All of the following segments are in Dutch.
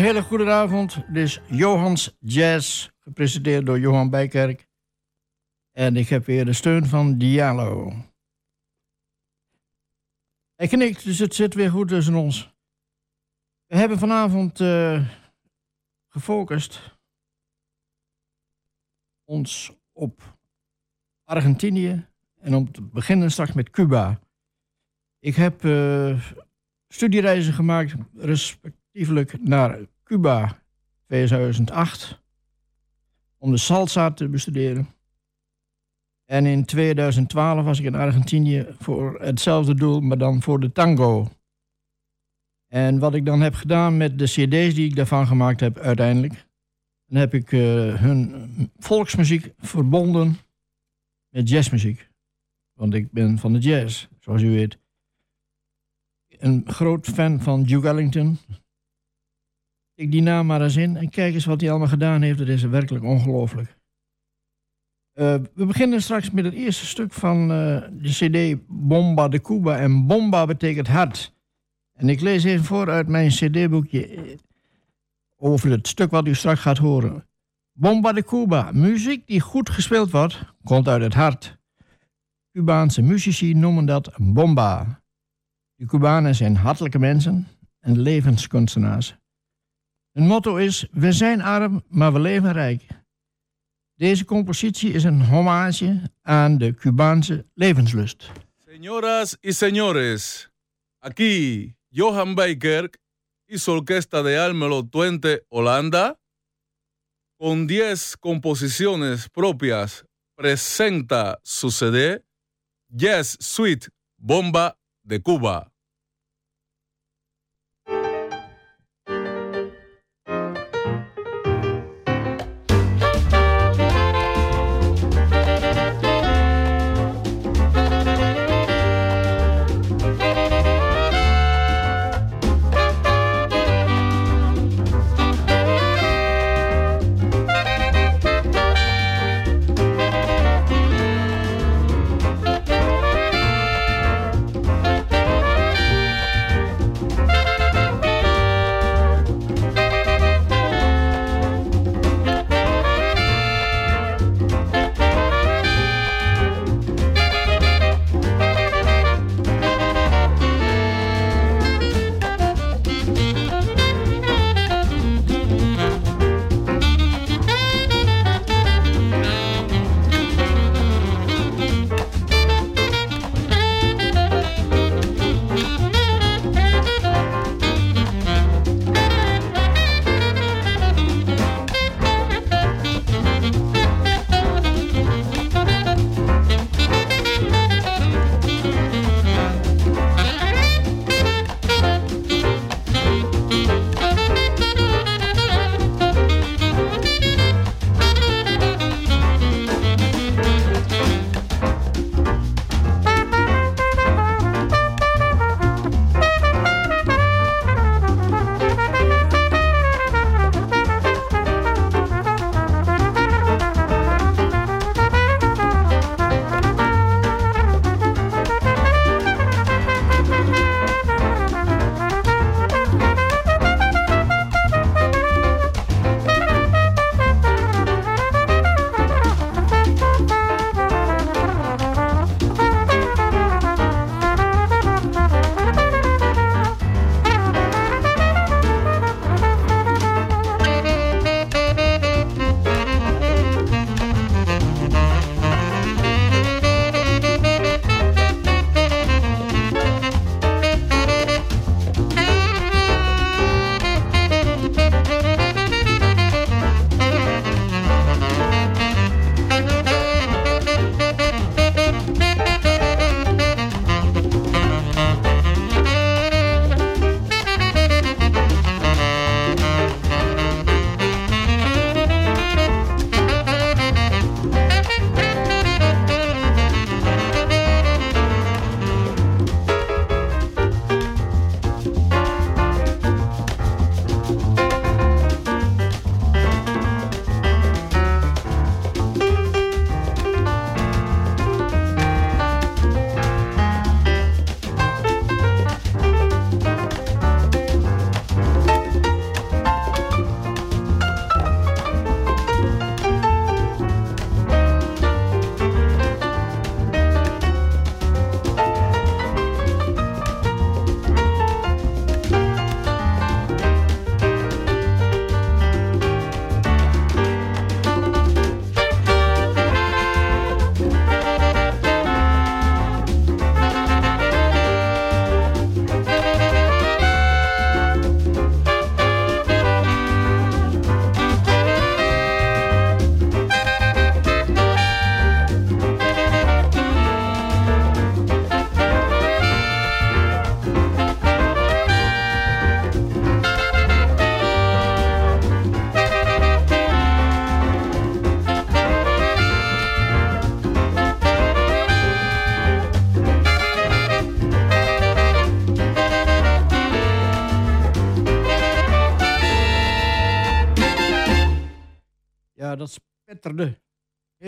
Hele goede avond. Dit is Johans Jazz, gepresenteerd door Johan Bijkerk. En ik heb weer de steun van Diallo. Hij knikt, dus het zit weer goed tussen ons. We hebben vanavond uh, gefocust ons op Argentinië en om te beginnen straks met Cuba. Ik heb uh, studiereizen gemaakt, respectievelijk naar Cuba 2008, om de salsa te bestuderen. En in 2012 was ik in Argentinië voor hetzelfde doel, maar dan voor de tango. En wat ik dan heb gedaan met de cd's die ik daarvan gemaakt heb uiteindelijk... dan heb ik uh, hun volksmuziek verbonden met jazzmuziek. Want ik ben van de jazz, zoals u weet. Een groot fan van Duke Ellington. Ik die naam maar eens in en kijk eens wat hij allemaal gedaan heeft. Dat is werkelijk ongelooflijk. Uh, we beginnen straks met het eerste stuk van uh, de cd Bomba de Cuba. En bomba betekent hart. En ik lees even voor uit mijn cd-boekje eh, over het stuk wat u straks gaat horen. Bomba de Cuba. Muziek die goed gespeeld wordt, komt uit het hart. Cubaanse muzici noemen dat bomba. De Cubanen zijn hartelijke mensen en levenskunstenaars. Hun motto is: We zijn arm, maar we leven rijk. Deze compositie is een hommage aan de Cubaanse levenslust. Señoras y señores, aquí Johan Baker y su orquesta de Almelo Twente Holanda, con 10 composiciones propias, presenta su CD Yes Sweet Bomba de Cuba.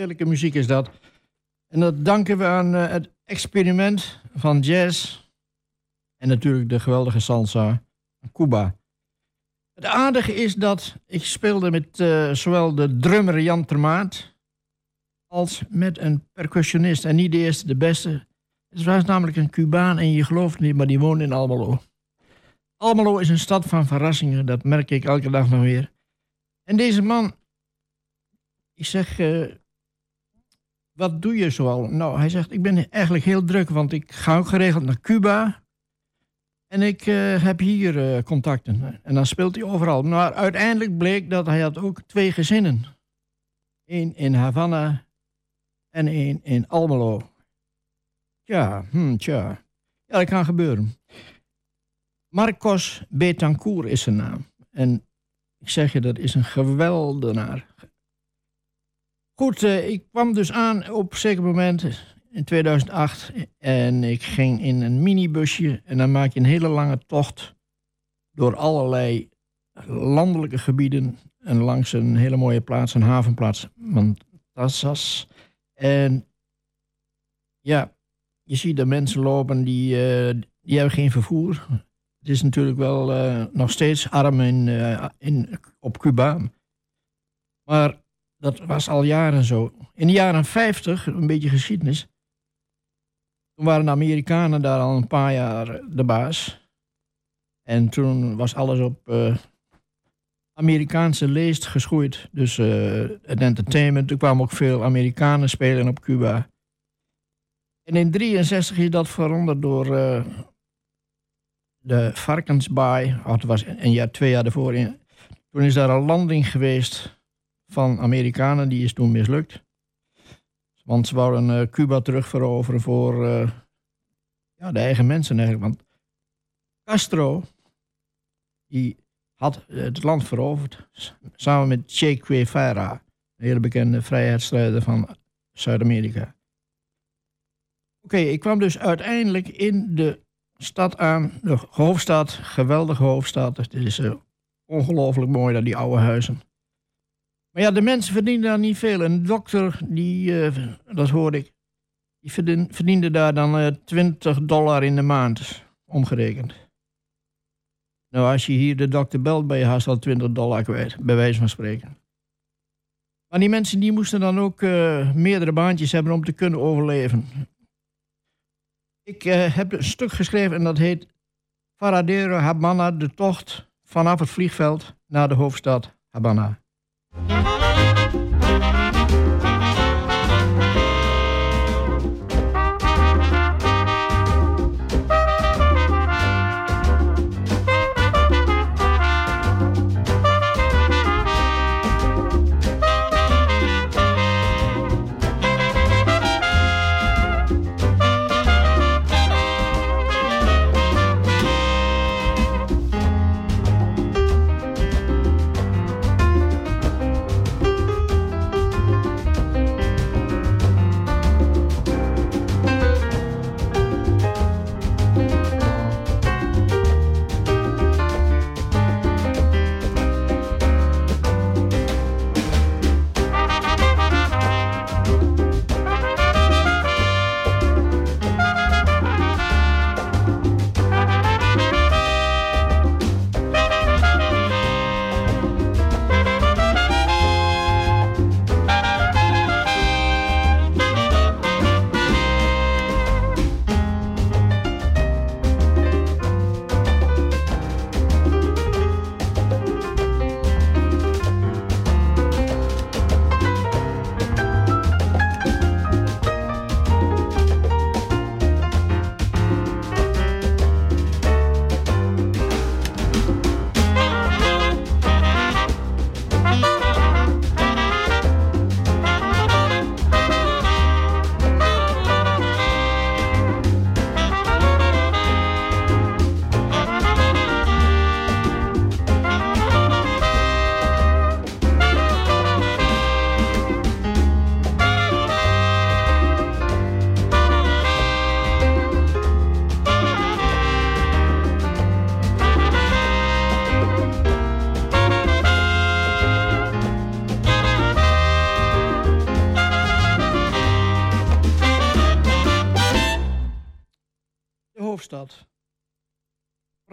Heerlijke muziek is dat. En dat danken we aan uh, het experiment van jazz en natuurlijk de geweldige salsa Cuba. Het aardige is dat ik speelde met uh, zowel de drummer Jan Termaat als met een percussionist. En niet de eerste, de beste. Het was namelijk een Cubaan en je gelooft niet, maar die woonde in Almelo. Almelo is een stad van verrassingen, dat merk ik elke dag nog weer. En deze man, ik zeg, uh, wat doe je zoal? Nou, hij zegt, ik ben eigenlijk heel druk, want ik ga ook geregeld naar Cuba. En ik uh, heb hier uh, contacten. En dan speelt hij overal. Maar uiteindelijk bleek dat hij had ook twee gezinnen. Eén in Havana en één in Almelo. Tja, hm, tja. Ja, dat kan gebeuren. Marcos Betancourt is zijn naam. En ik zeg je, dat is een geweldenaar. Goed, uh, ik kwam dus aan op een zeker moment in 2008 en ik ging in een minibusje en dan maak je een hele lange tocht door allerlei landelijke gebieden en langs een hele mooie plaats, een havenplaats, Mantassas. En ja, je ziet de mensen lopen die, uh, die hebben geen vervoer. Het is natuurlijk wel uh, nog steeds arm in, in, op Cuba. Maar dat was al jaren zo. In de jaren 50, een beetje geschiedenis. Toen waren de Amerikanen daar al een paar jaar de baas. En toen was alles op uh, Amerikaanse leest geschoeid. Dus uh, het entertainment. Er kwamen ook veel Amerikanen spelen op Cuba. En in 1963 is dat veranderd door de Varkensbaai. Oh, het was een jaar, twee jaar ervoor. Toen is daar een landing geweest van Amerikanen. Die is toen mislukt. Want ze wouden uh, Cuba terugveroveren voor uh, ja, de eigen mensen eigenlijk. Want Castro, die had het land veroverd. Samen met Che Guevara, een hele bekende vrijheidsstrijder van Zuid-Amerika. Oké, ik kwam dus uiteindelijk in de stad aan, de hoofdstad, geweldige hoofdstad. Het is ongelooflijk mooi, dat die oude huizen. Maar ja, de mensen verdienen daar niet veel. Een dokter, die, uh, dat hoorde ik, die verdiende daar dan uh, 20 dollar in de maand, omgerekend. Nou, als je hier de dokter belt, ben je haast al 20 dollar kwijt, bij wijze van spreken. Maar die mensen die moesten dan ook uh, meerdere baantjes hebben om te kunnen overleven. Ik heb een stuk geschreven en dat heet Faradero Habana, de tocht vanaf het vliegveld naar de hoofdstad Habana. Hoofdstad.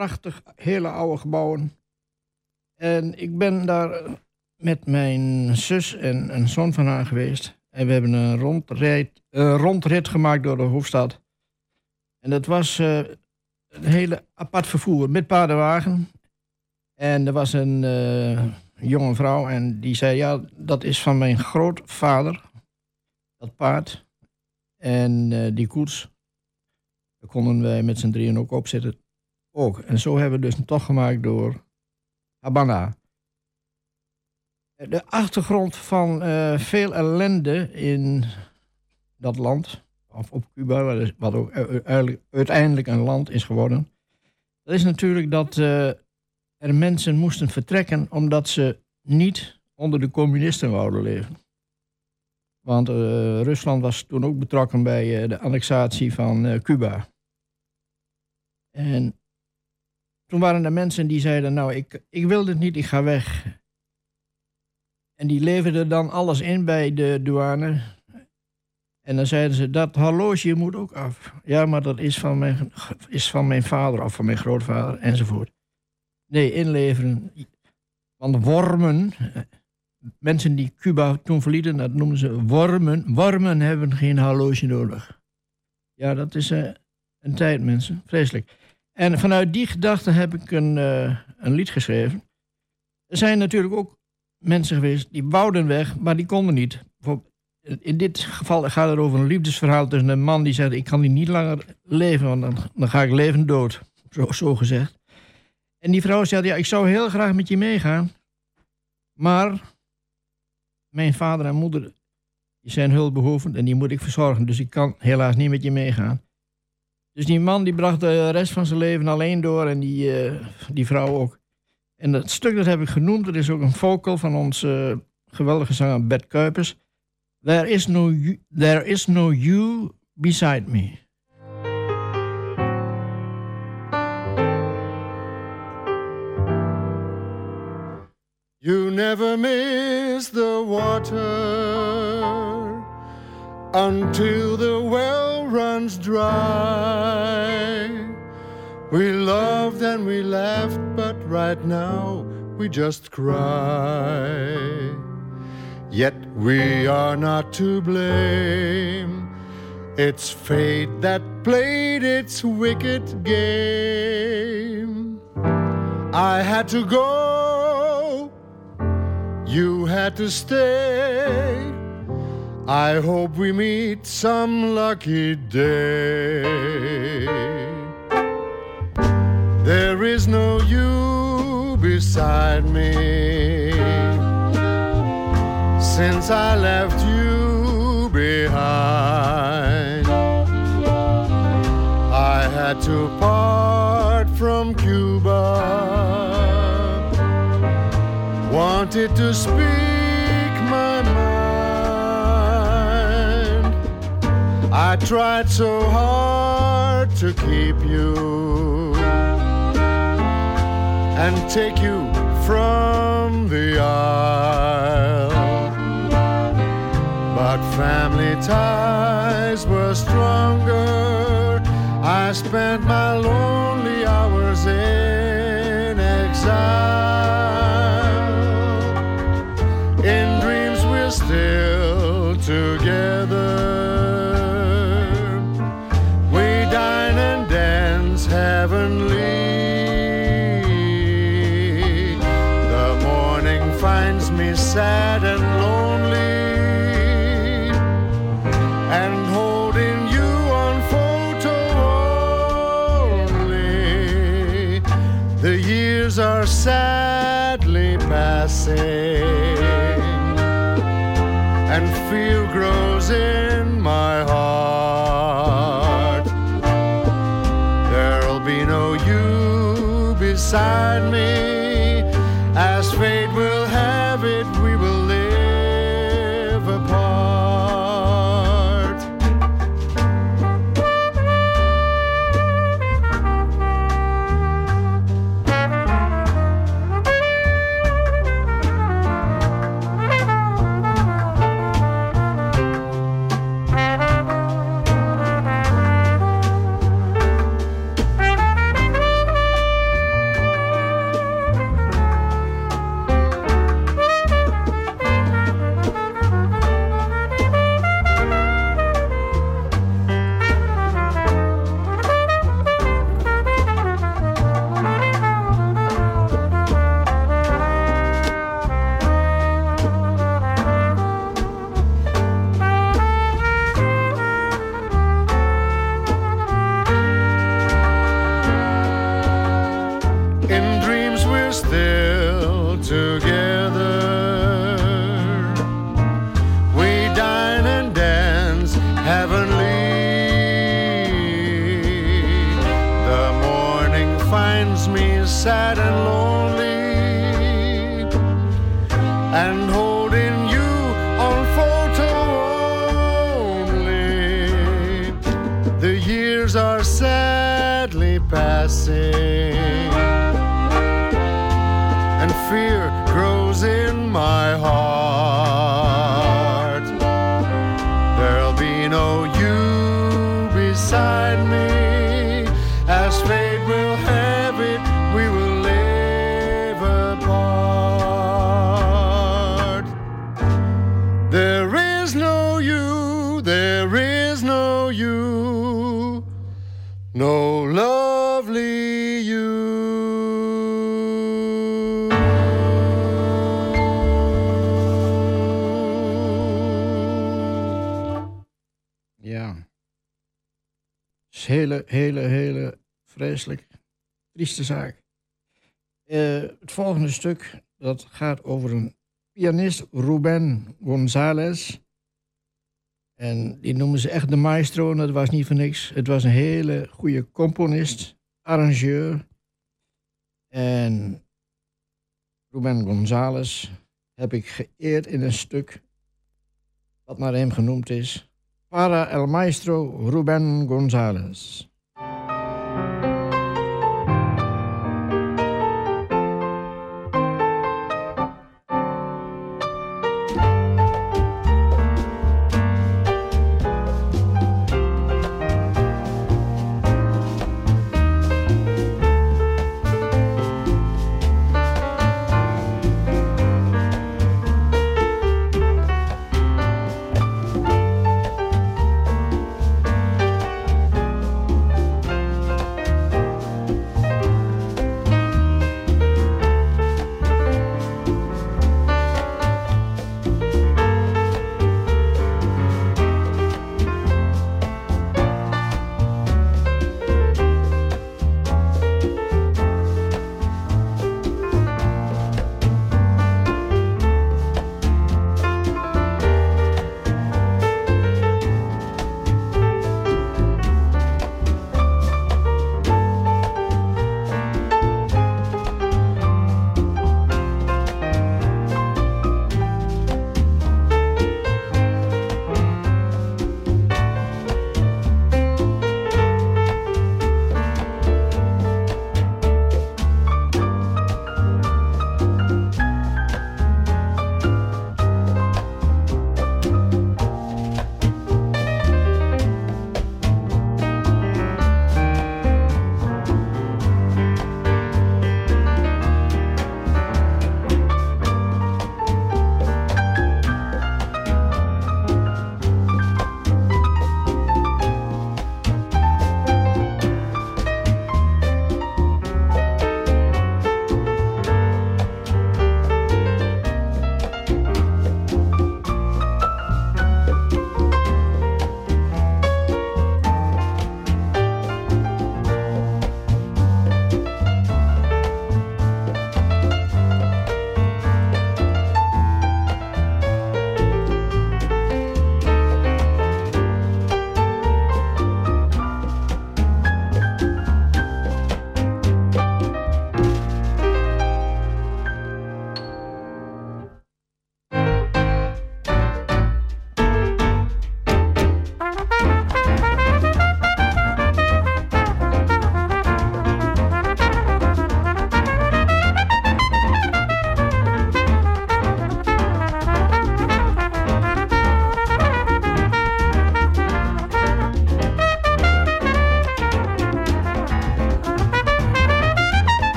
Prachtig, hele oude gebouwen. En ik ben daar met mijn zus en een zoon van haar geweest. En we hebben een rondrit, rondrit gemaakt door de hoofdstad. En dat was uh, een hele apart vervoer met paardenwagen. En er was een uh, jonge vrouw en die zei: Ja, dat is van mijn grootvader, dat paard. En uh, die koets, daar konden wij met z'n drieën ook opzetten. Ook. En zo hebben we dus een tocht gemaakt door Habana. De achtergrond van uh, veel ellende in dat land, of op Cuba, wat ook uiteindelijk een land is geworden, dat is natuurlijk dat uh, er mensen moesten vertrekken omdat ze niet onder de communisten wouden leven. Want Rusland was toen ook betrokken bij de annexatie van Cuba. En toen waren er mensen die zeiden, nou, ik, ik wil dit niet, ik ga weg. En die leverden dan alles in bij de douane. En dan zeiden ze, dat horloge moet ook af. Ja, maar dat is van mijn, is van mijn vader of van mijn grootvader enzovoort. Nee, inleveren. Want wormen, mensen die Cuba toen verlieten, dat noemden ze wormen. Wormen hebben geen horloge nodig. Ja, dat is uh, een tijd, mensen. Vreselijk. En vanuit die gedachte heb ik een, uh, een lied geschreven. Er zijn natuurlijk ook mensen geweest die wouden weg, maar die konden niet. In dit geval gaat het over een liefdesverhaal tussen een man die zegt: Ik kan hier niet langer leven, want dan, ga ik leven dood. Zo, zo gezegd. En die vrouw zegt: Ja, ik zou heel graag met je meegaan. Maar mijn vader en moeder die zijn hulpbehoevend en die moet ik verzorgen. Dus ik kan helaas niet met je meegaan. Dus die man die bracht de rest van zijn leven alleen door en die, uh, die vrouw ook. En dat stuk dat heb ik genoemd, dat is ook een vocal van onze uh, geweldige zanger Bert Kuipers. There is no there is no you beside me. You never miss the water until the well runs dry. We loved and we laughed, but right now we just cry. Yet we are not to blame. It's fate that played its wicked game. I had to go, you had to stay. I hope we meet some lucky day. There is no you beside me since I left you behind. I had to part from Cuba, wanted to speak I tried so hard to keep you and take you from the aisle. But family ties were stronger. I spent my lonely hours in exile. In dreams, we're still is hele, hele, hele vreselijk trieste zaak. Eh, het volgende stuk, dat gaat over een pianist, Ruben González. En die noemen ze echt de maestro, en dat was niet voor niks. Het was een hele goede componist, arrangeur. En Ruben González heb ik geëerd in een stuk dat naar hem genoemd is. Para el maestro Ruben González.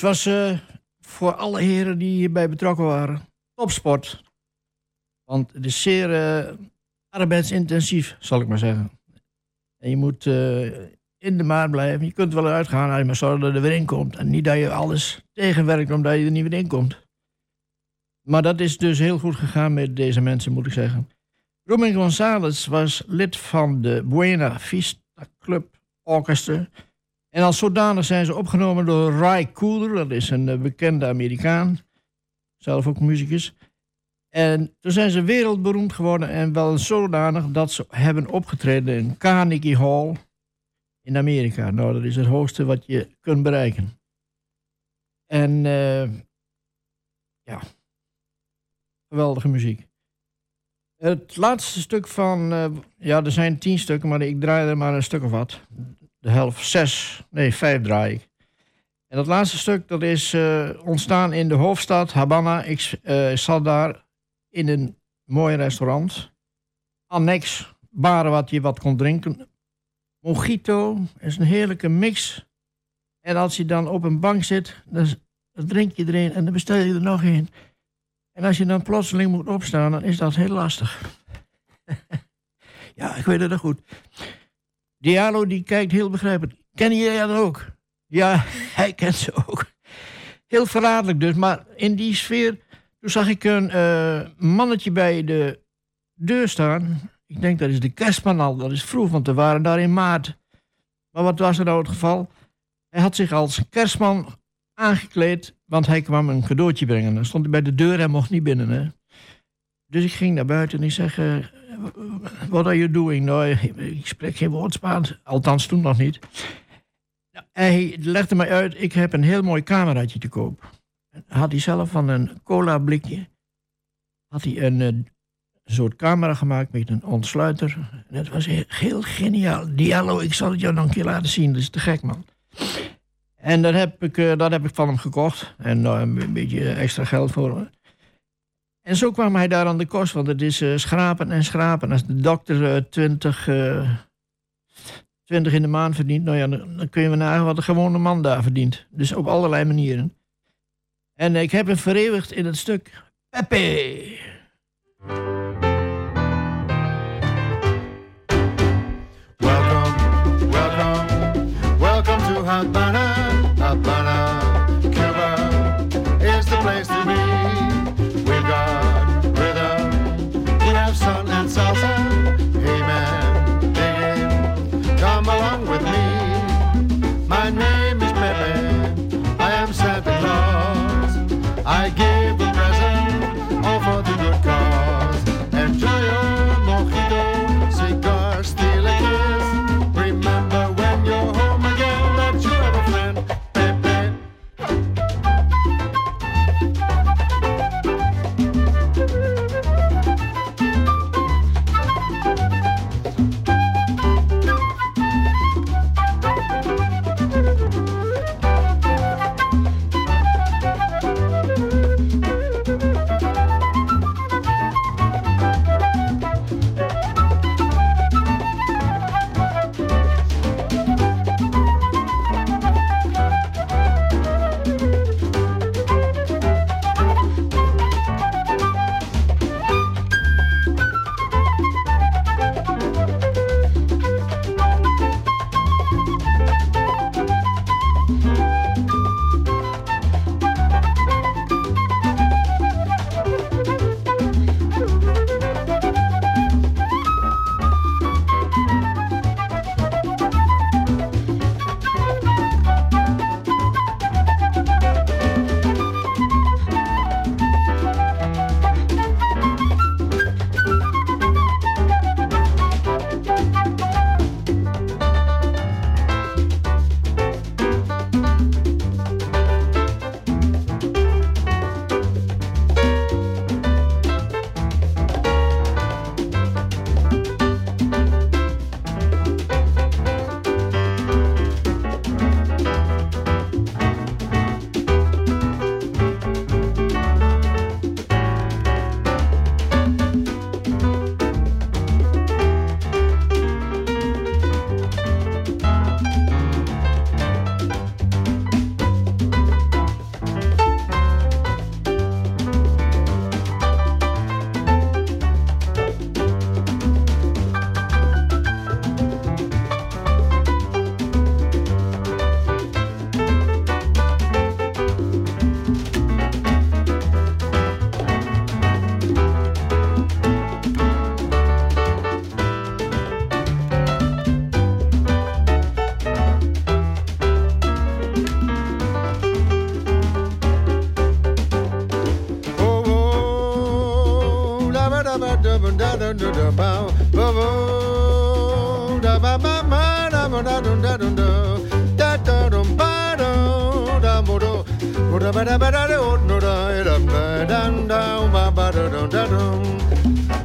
Dit was uh, voor alle heren die hierbij betrokken waren. Topsport. Want het is zeer uh, arbeidsintensief, zal ik maar zeggen. En je moet uh, in de maat blijven. Je kunt wel uitgaan, maar zorgen dat er weer in komt. En niet dat je alles tegenwerkt omdat je er niet weer in komt. Maar dat is dus heel goed gegaan met deze mensen, moet ik zeggen. Ruben González was lid van de Buena Vista Club Orchestra. En als zodanig zijn ze opgenomen door Ray Cooder, dat is een eh, bekende Amerikaan, zelf ook muzikus. En toen zijn ze wereldberoemd geworden en wel zodanig dat ze hebben opgetreden in Carnegie Hall in Amerika. Nou, dat is het hoogste wat je kunt bereiken. En uh, ja, geweldige muziek. Het laatste stuk van, uh, ja, er zijn tien stukken, maar ik draai er maar een stuk of wat. De helft, zes, nee, vijf draai ik. En dat laatste stuk, dat is uh, ontstaan in de hoofdstad Habana. Ik uh, zat daar in een mooi restaurant. Annex, baren wat je wat kon drinken. Mojito is een heerlijke mix. En als je dan op een bank zit, dan, drink je erin en dan bestel je er nog een. En als je dan plotseling moet opstaan, dan is dat heel lastig. ja, ik weet het nog goed. Diallo die kijkt heel begrijpelijk. Ken jij dat ook? Ja, hij kent ze ook. Heel verraderlijk dus, maar in die sfeer... Toen zag ik een uh, mannetje bij de deur staan. Ik denk dat is de kerstman al, dat is vroeg, want we waren daar in maart. Maar wat was er nou het geval? Hij had zich als kerstman aangekleed, want hij kwam een cadeautje brengen. Dan stond hij bij de deur en mocht niet binnen. Hè? Dus ik ging naar buiten en ik zeg, uh, what are you doing? Nou, ik spreek geen woord Spaans, althans toen nog niet. Hij legde mij uit, ik heb een heel mooi cameraatje te koop. Had hij zelf van een cola blikje, had hij een, eh, soort camera gemaakt met een ontsluiter. En was heel, geniaal. Diallo, ik zal het jou nog een keer laten zien, dat is te gek man. En dat heb ik, dat heb ik van hem gekocht. En uh, een beetje extra geld voor. En zo kwam hij daar aan de kost, want het is uh, schrapen en schrapen. Als de dokter 20, 20 in de maand verdient, nou ja, dan, kun je nagaan wat de gewone man daar verdient. Dus op allerlei manieren. En ik heb hem vereeuwigd in het stuk Pepe. Welcome, welcome, welcome to. Havana,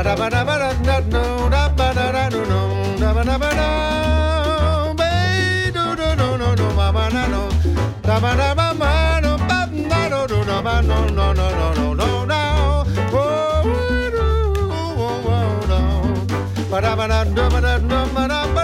ba da ba da da ba da da ba da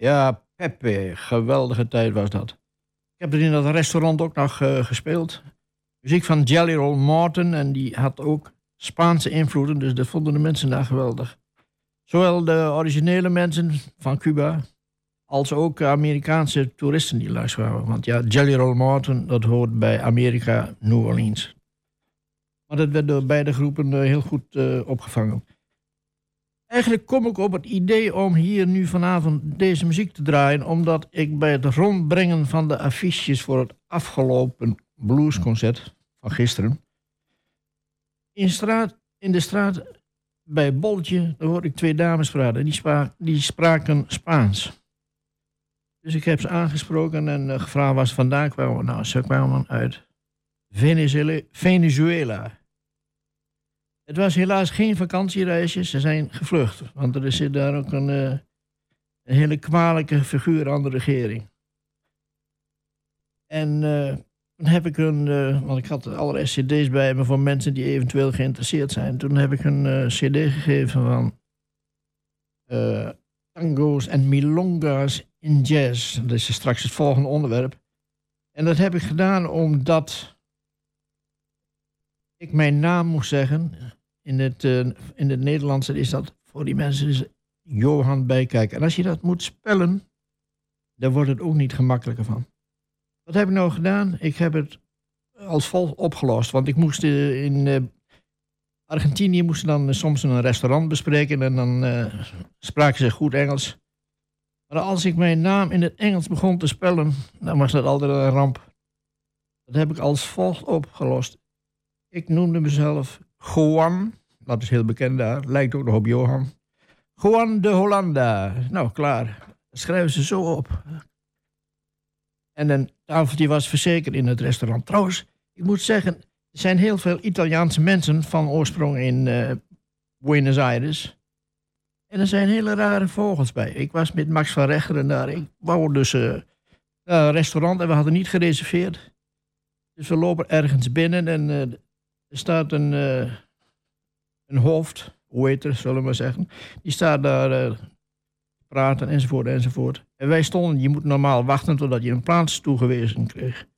Ja, Pepe, geweldige tijd was dat. Ik heb er in dat restaurant ook nog eh, gespeeld. Muziek van Jelly Roll Morton en die had ook Spaanse invloeden, dus dat vonden de mensen daar geweldig. Zowel de originele mensen van Cuba als ook Amerikaanse toeristen die kwamen. Want ja, Jelly Roll Morton, dat hoort bij Amerika, New Orleans. Maar dat werd door beide groepen eh, heel goed eh, opgevangen. Eigenlijk kom ik op het idee om hier nu vanavond deze muziek te draaien, omdat ik bij het rondbrengen van de affiches voor het afgelopen bluesconcert van gisteren in, straat, in de straat bij Boltje, daar hoorde ik twee dames praten. Die, die spraken Spaans. Dus ik heb ze aangesproken en uh, gevraagd waar ze vandaan kwamen. Nou, ze kwamen uit. Venezuela. Het was helaas geen vakantiereisje, ze zijn gevlucht. Want er zit daar ook een, uh, een hele kwalijke figuur aan de regering. En uh, toen heb ik een, eh, want ik had allerlei cd's bij me voor mensen die eventueel geïnteresseerd zijn. Toen heb ik een eh, cd gegeven van eh, tango's en milonga's in jazz. Dat is straks het volgende onderwerp. En dat heb ik gedaan omdat ik mijn naam moest zeggen. In het, eh, in het Nederlands is dat voor die mensen is Johan Bijkijk. En als je dat moet spellen, dan wordt het ook niet gemakkelijker van. Wat heb ik nou gedaan? Ik heb het als volgt opgelost. Want ik moest eh, in eh, Argentinië moesten dan soms een restaurant bespreken en dan spraken ze goed Engels. Maar als ik mijn naam in het Engels begon te spellen, dan was dat altijd een ramp. Dat heb ik als volgt opgelost. Ik noemde mezelf Juan, dat is heel bekend daar, lijkt ook nog op Johan. Juan de Hollanda. Nou, klaar. Schrijven ze zo op. En een tafeltje was verzekerd in het restaurant. Trouwens, ik moet zeggen, er zijn heel veel Italiaanse mensen van oorsprong in eh, Buenos Aires. En er zijn hele rare vogels bij. Ik was met Max van Rechteren daar. Ik wou dus eh, een restaurant en we hadden niet gereserveerd. Dus we lopen ergens binnen en eh, er staat een, een hoofd, waiter zullen we zeggen. Die staat daar eh, te praten enzovoort enzovoort. En wij stonden, je moet normaal wachten totdat je een plaats toegewezen kreeg.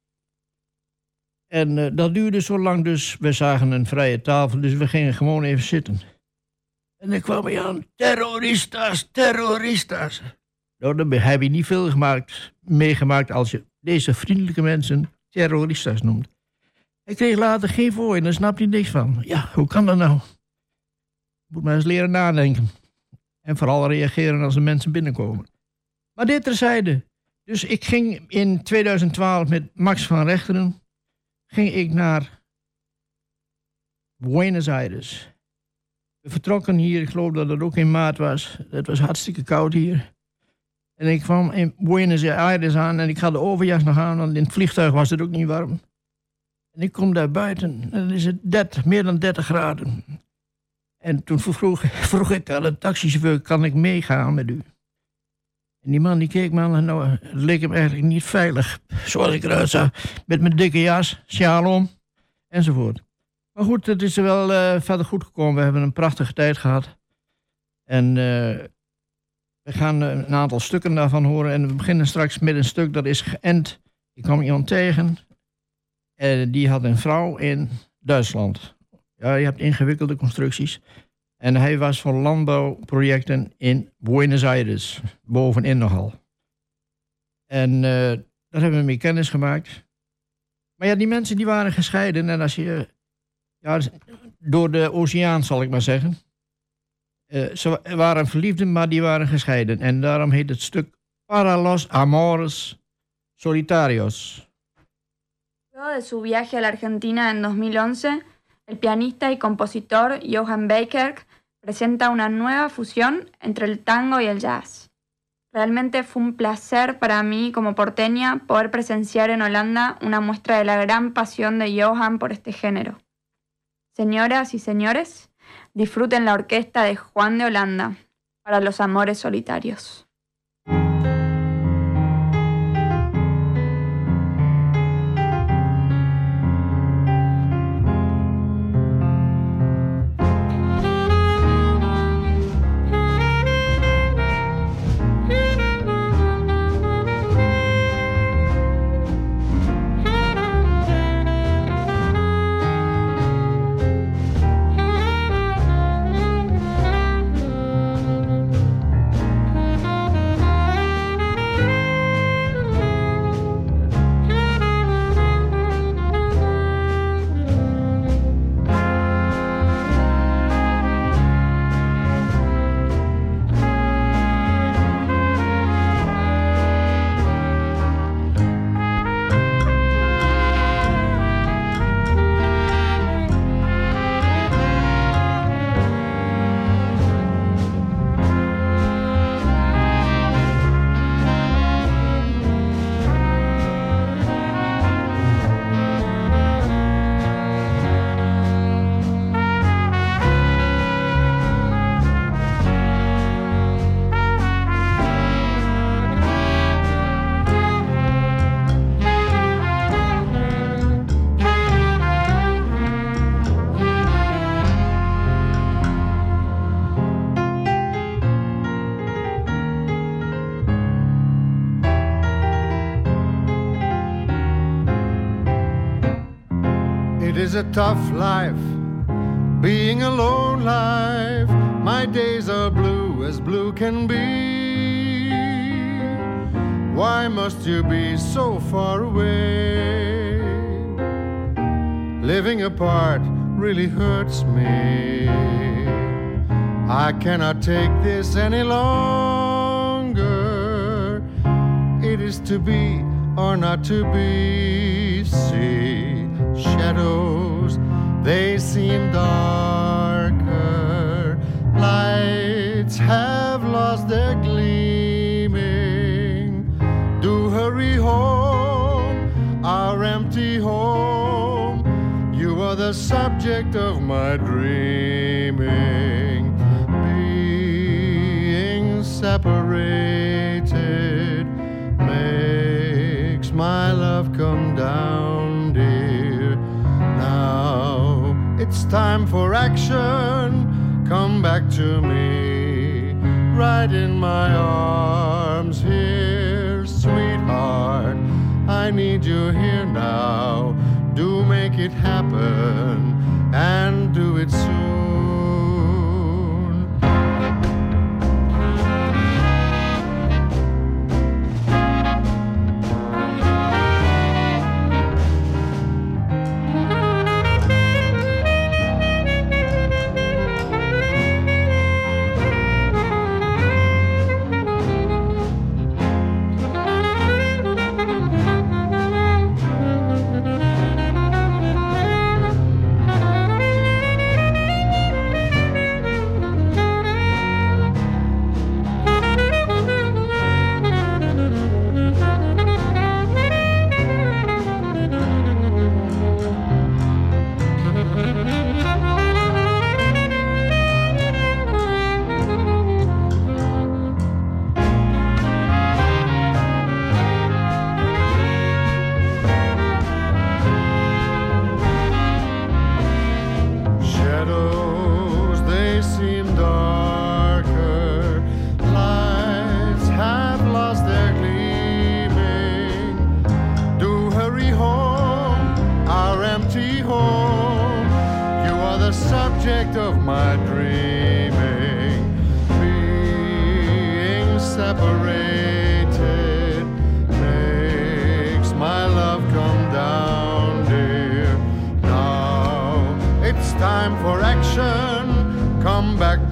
En eh, dat duurde zo lang, dus we zagen een vrije tafel, dus we gingen gewoon even zitten. En er kwamen aan, terroristas, terroristas. Nou, dan heb je niet veel gemaakt, meegemaakt als je deze vriendelijke mensen terroristas noemt. Ik kreeg later geen voor en daar snapt hij niks van. Ja, hoe kan dat nou? Moet maar eens leren nadenken. En vooral reageren als de mensen binnenkomen. Maar dit terzijde. Dus ik ging in 2012 met Max van Rechteren ging ik naar Buenos Aires. We vertrokken hier, ik geloof dat het ook in maart was. Het was hartstikke koud hier. En ik kwam in Buenos Aires aan en ik had de overjas nog aan, want in het vliegtuig was het ook niet warm. En ik kom daar buiten en dan is het 30, meer dan 30 graden. En toen vroeg, vroeg ik aan de taxichauffeur, kan ik meegaan met u? En die man die keek me aan en nou, het leek hem eigenlijk niet veilig. Zoals ik eruit zag, met mijn dikke jas, sjaal om, enzovoort. Maar goed, het is er wel eh, verder goed gekomen. We hebben een prachtige tijd gehad. En eh, we gaan eh, een aantal stukken daarvan horen. En we beginnen straks met een stuk dat is geënt. Ik kwam iemand tegen. En die had een vrouw in Duitsland. Ja, je hebt ingewikkelde constructies. En hij was voor landbouwprojecten in Buenos Aires, bovenin nogal. En eh, daar hebben we mee kennis gemaakt. Maar ja, die mensen die waren gescheiden. En als je, ja, door de oceaan zal ik maar zeggen. Eh, ze wa- waren verliefden, maar die waren gescheiden. En daarom heet het stuk Para los Amores Solitarios. Luego de viaje a la Argentina en 2011, el pianista y compositor Johan Baker presenta una nueva fusión entre el tango y el jazz. Realmente fue un placer para mí como porteña poder presenciar en Holanda una muestra de la gran pasión de Johan por este género. Señoras y señores, disfruten la orquesta de Juan de Holanda para los amores solitarios. Is a tough life, being alone life. My days are blue as blue can be. Why must you be so far away? Living apart really hurts me. I cannot take this any longer. It is to be or not to be. See shadows, they seem darker. Lights have lost their gleaming. Do hurry home, our empty home. You are the subject of my dreaming. Being separated time for action. Come back to me, right in my arms here, sweetheart. I need you here now. Do make it happen and do it soon.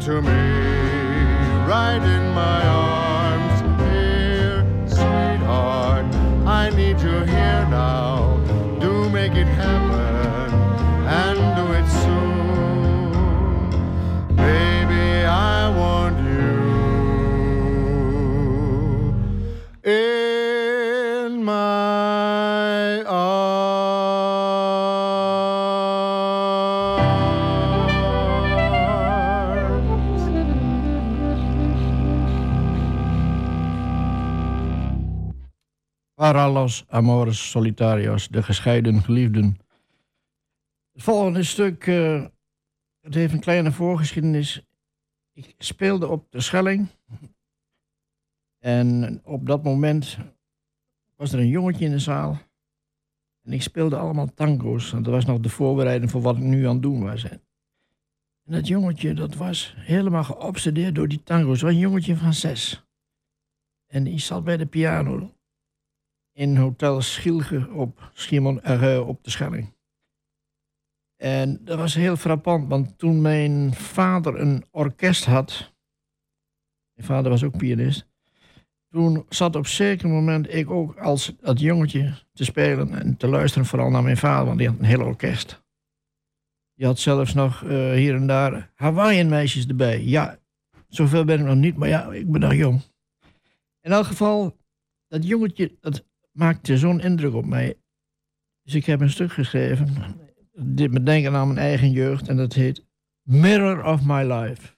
To me, right in my arms, los amores solitarios, de gescheiden geliefden. Het volgende stuk, eh, het heeft een kleine voorgeschiedenis. Ik speelde op de Schelling. En op dat moment was er een jongetje in de zaal. En ik speelde allemaal tango's. En dat was nog de voorbereiding voor wat ik nu aan het doen was. En dat jongetje, dat was helemaal geobsedeerd door die tango's. Het was een jongetje van zes. En die zat bij de piano in Hotel Schielge op, Schiermon, eh, op de Schelling. En dat was heel frappant, want toen mijn vader een orkest had, mijn vader was ook pianist, toen zat op zeker moment ik ook als dat jongetje te spelen en te luisteren vooral naar mijn vader, want die had een heel orkest. Die had zelfs nog eh, hier en daar Hawaiian meisjes erbij. Ja, zoveel ben ik nog niet, maar ja, ik ben nog jong. In elk geval, dat jongetje, dat maakte zo'n indruk op mij. Dus ik heb een stuk geschreven. Dit bedenken aan mijn eigen jeugd. En dat heet Mirror of My Life.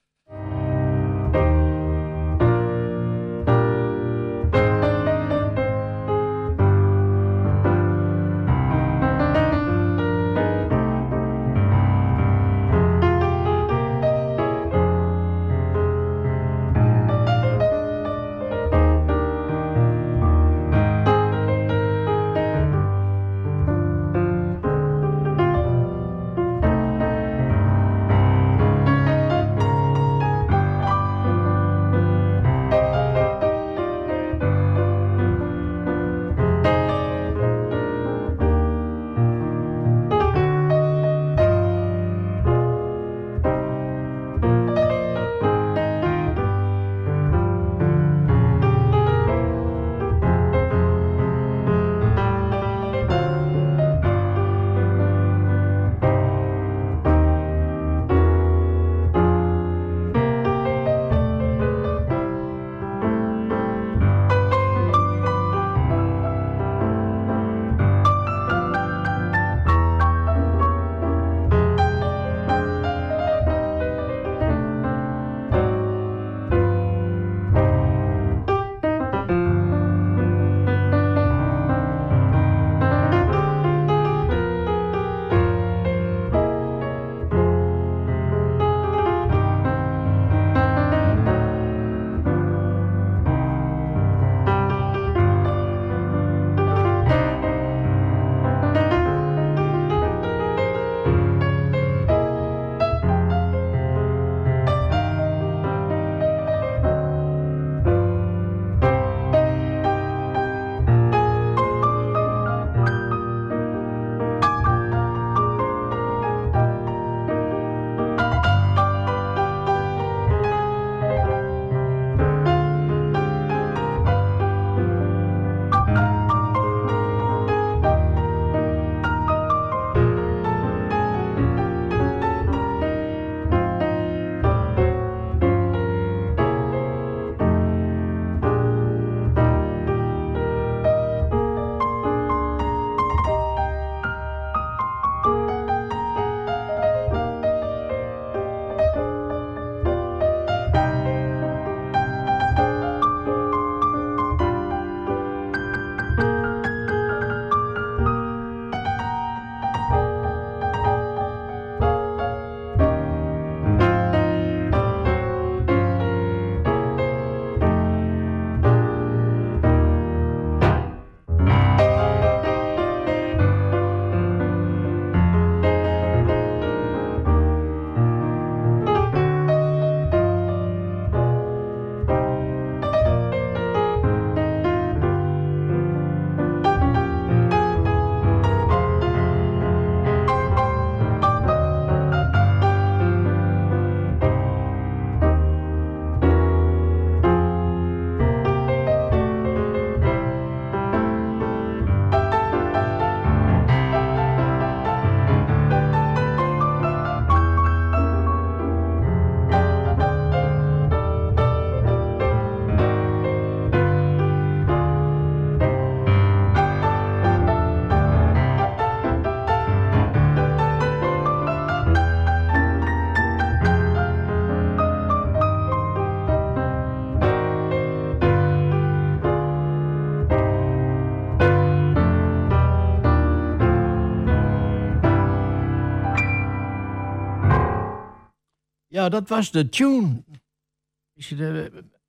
Ja, dat was de tune.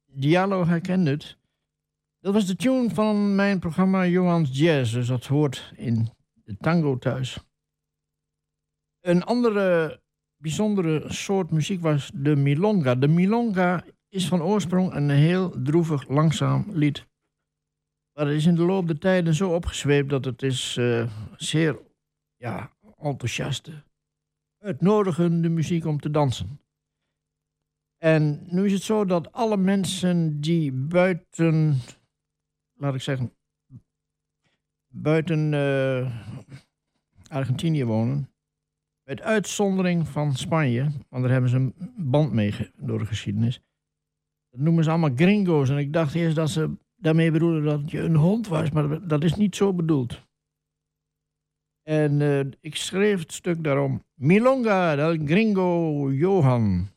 Diallo herkent het. Dat was de tune van mijn programma Johans Jazz. Dus dat hoort in de tango thuis. Een andere bijzondere soort muziek was de milonga. De milonga is van oorsprong een heel droevig, langzaam lied. Maar het is in de loop der tijden zo opgezweept dat het is eh, zeer ja, enthousiaste, uitnodigende muziek om te dansen. En nu is het zo dat alle mensen die buiten, laat ik zeggen, buiten eh, Argentinië wonen, met uitzondering van Spanje, want daar hebben ze een band mee door de geschiedenis. Dat noemen ze allemaal gringo's. En ik dacht eerst dat ze daarmee bedoelden dat je een hond was, maar dat is niet zo bedoeld. En eh, ik schreef het stuk daarom. Milonga del Gringo Johan.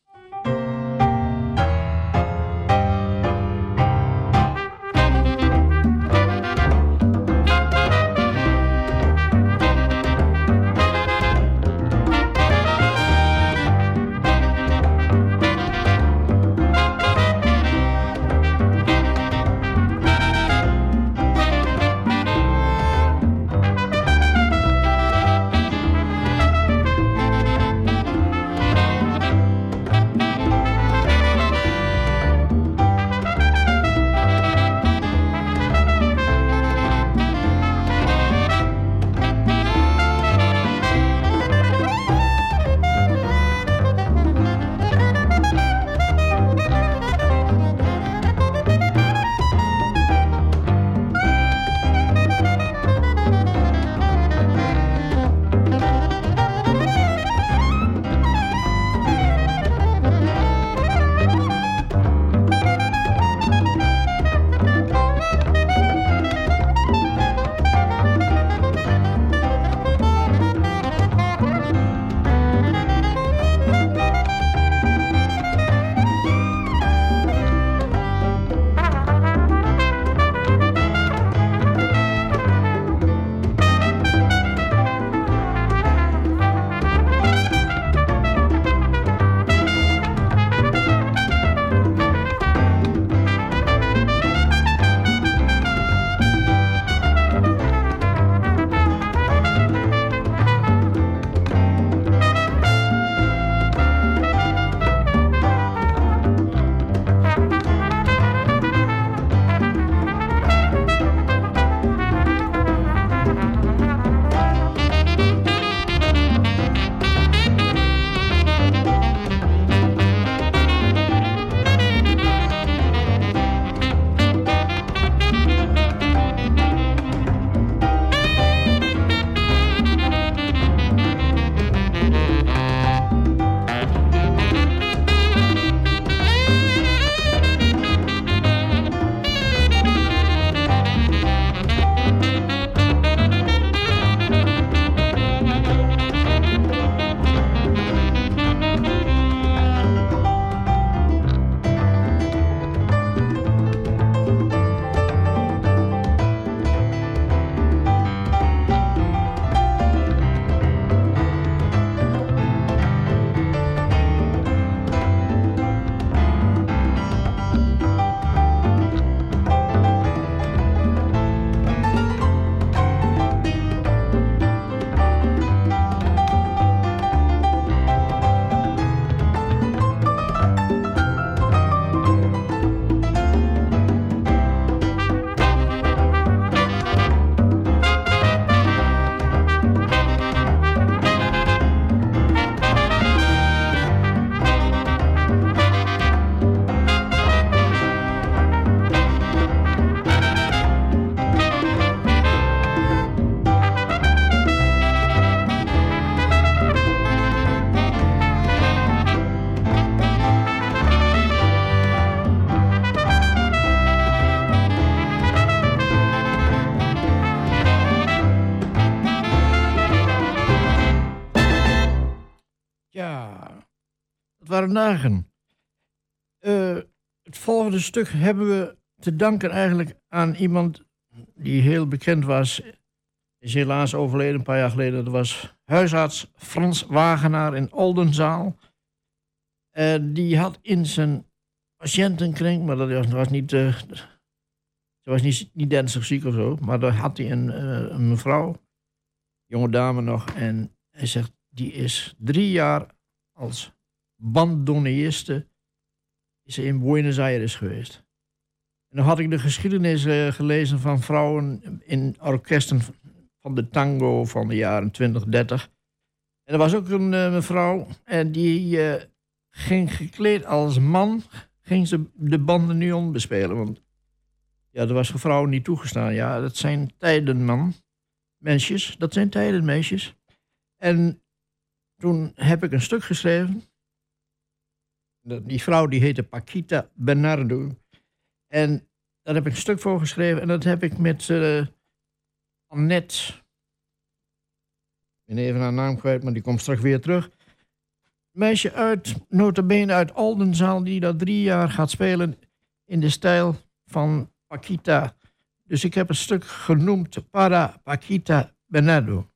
Eh, het volgende stuk hebben we te danken eigenlijk aan iemand die heel bekend was. Is helaas overleden een paar jaar geleden. Dat was huisarts Frans Wagenaar in Oldenzaal. Eh, die had in zijn patiëntenkring, maar dat was, niet, eh, ze was niet, niet ernstig ziek of zo, maar daar had hij een, een mevrouw, jonge dame nog, en hij zegt, die is drie jaar als bandoneerste is in Buenos Aires geweest. En dan had ik de geschiedenis eh, gelezen van vrouwen in orkesten van de tango van de jaren 20, 30. En er was ook een eh, mevrouw en die eh, ging gekleed als man, ging ze de bandoneon bespelen. Want ja, er was voor vrouwen niet toegestaan. Ja, dat zijn tijden, man. Mensjes, dat zijn tijden, meisjes. En toen heb ik een stuk geschreven. Die vrouw die heette Paquita Bernardo. En daar heb ik een stuk voor geschreven. En dat heb ik met eh Annette. Ik ben even haar naam kwijt, maar die komt straks weer terug. Meisje uit, notabene uit Oldenzaal, die dat drie jaar gaat spelen in de stijl van Paquita. Dus ik heb een stuk genoemd Para Paquita Bernardo.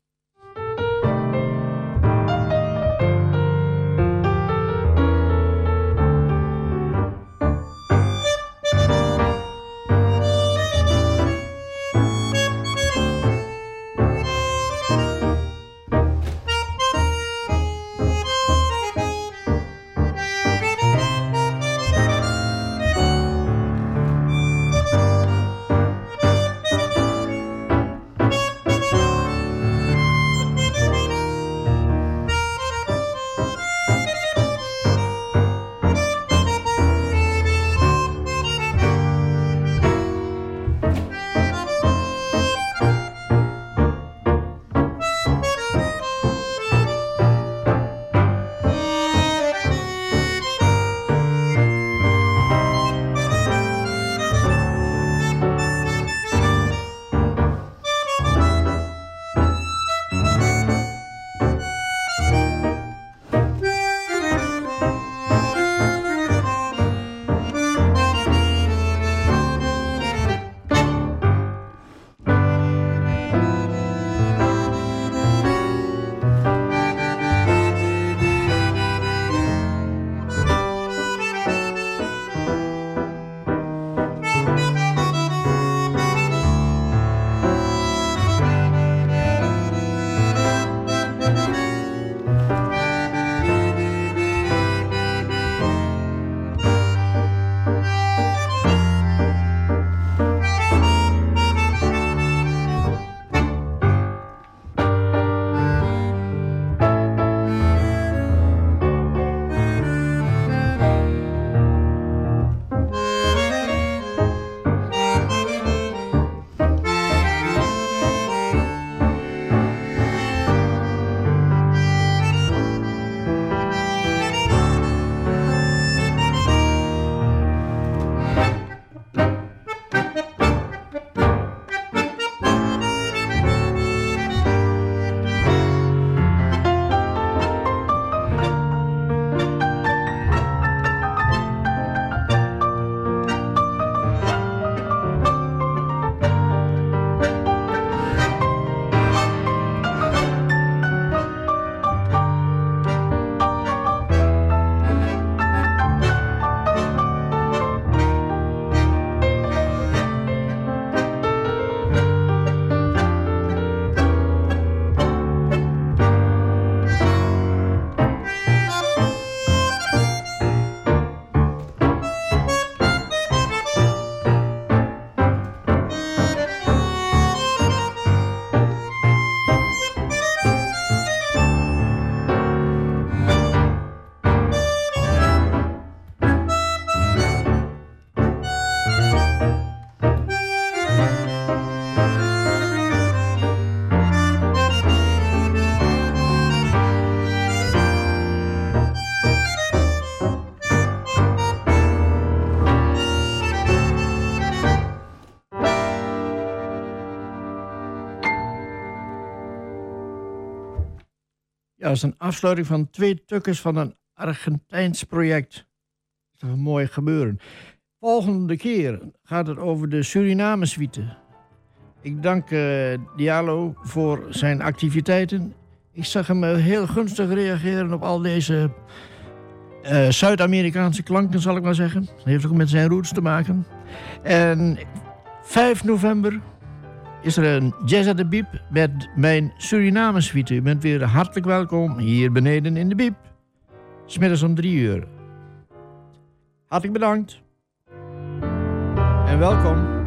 Is een afsluiting van twee tukkers van een Argentijns project. Dat is een mooi gebeuren. Volgende keer gaat het over de Suriname-suite. Ik dank eh, Diallo voor zijn activiteiten. Ik zag hem eh, heel gunstig reageren op al deze eh, Zuid-Amerikaanse klanken, zal ik maar zeggen. Dat heeft ook met zijn roots te maken. En 5 november is er een Jazz at Biep met mijn Suriname-suite. U bent weer hartelijk welkom hier beneden in de Biep. Smiddags om drie uur. Hartelijk bedankt. En welkom.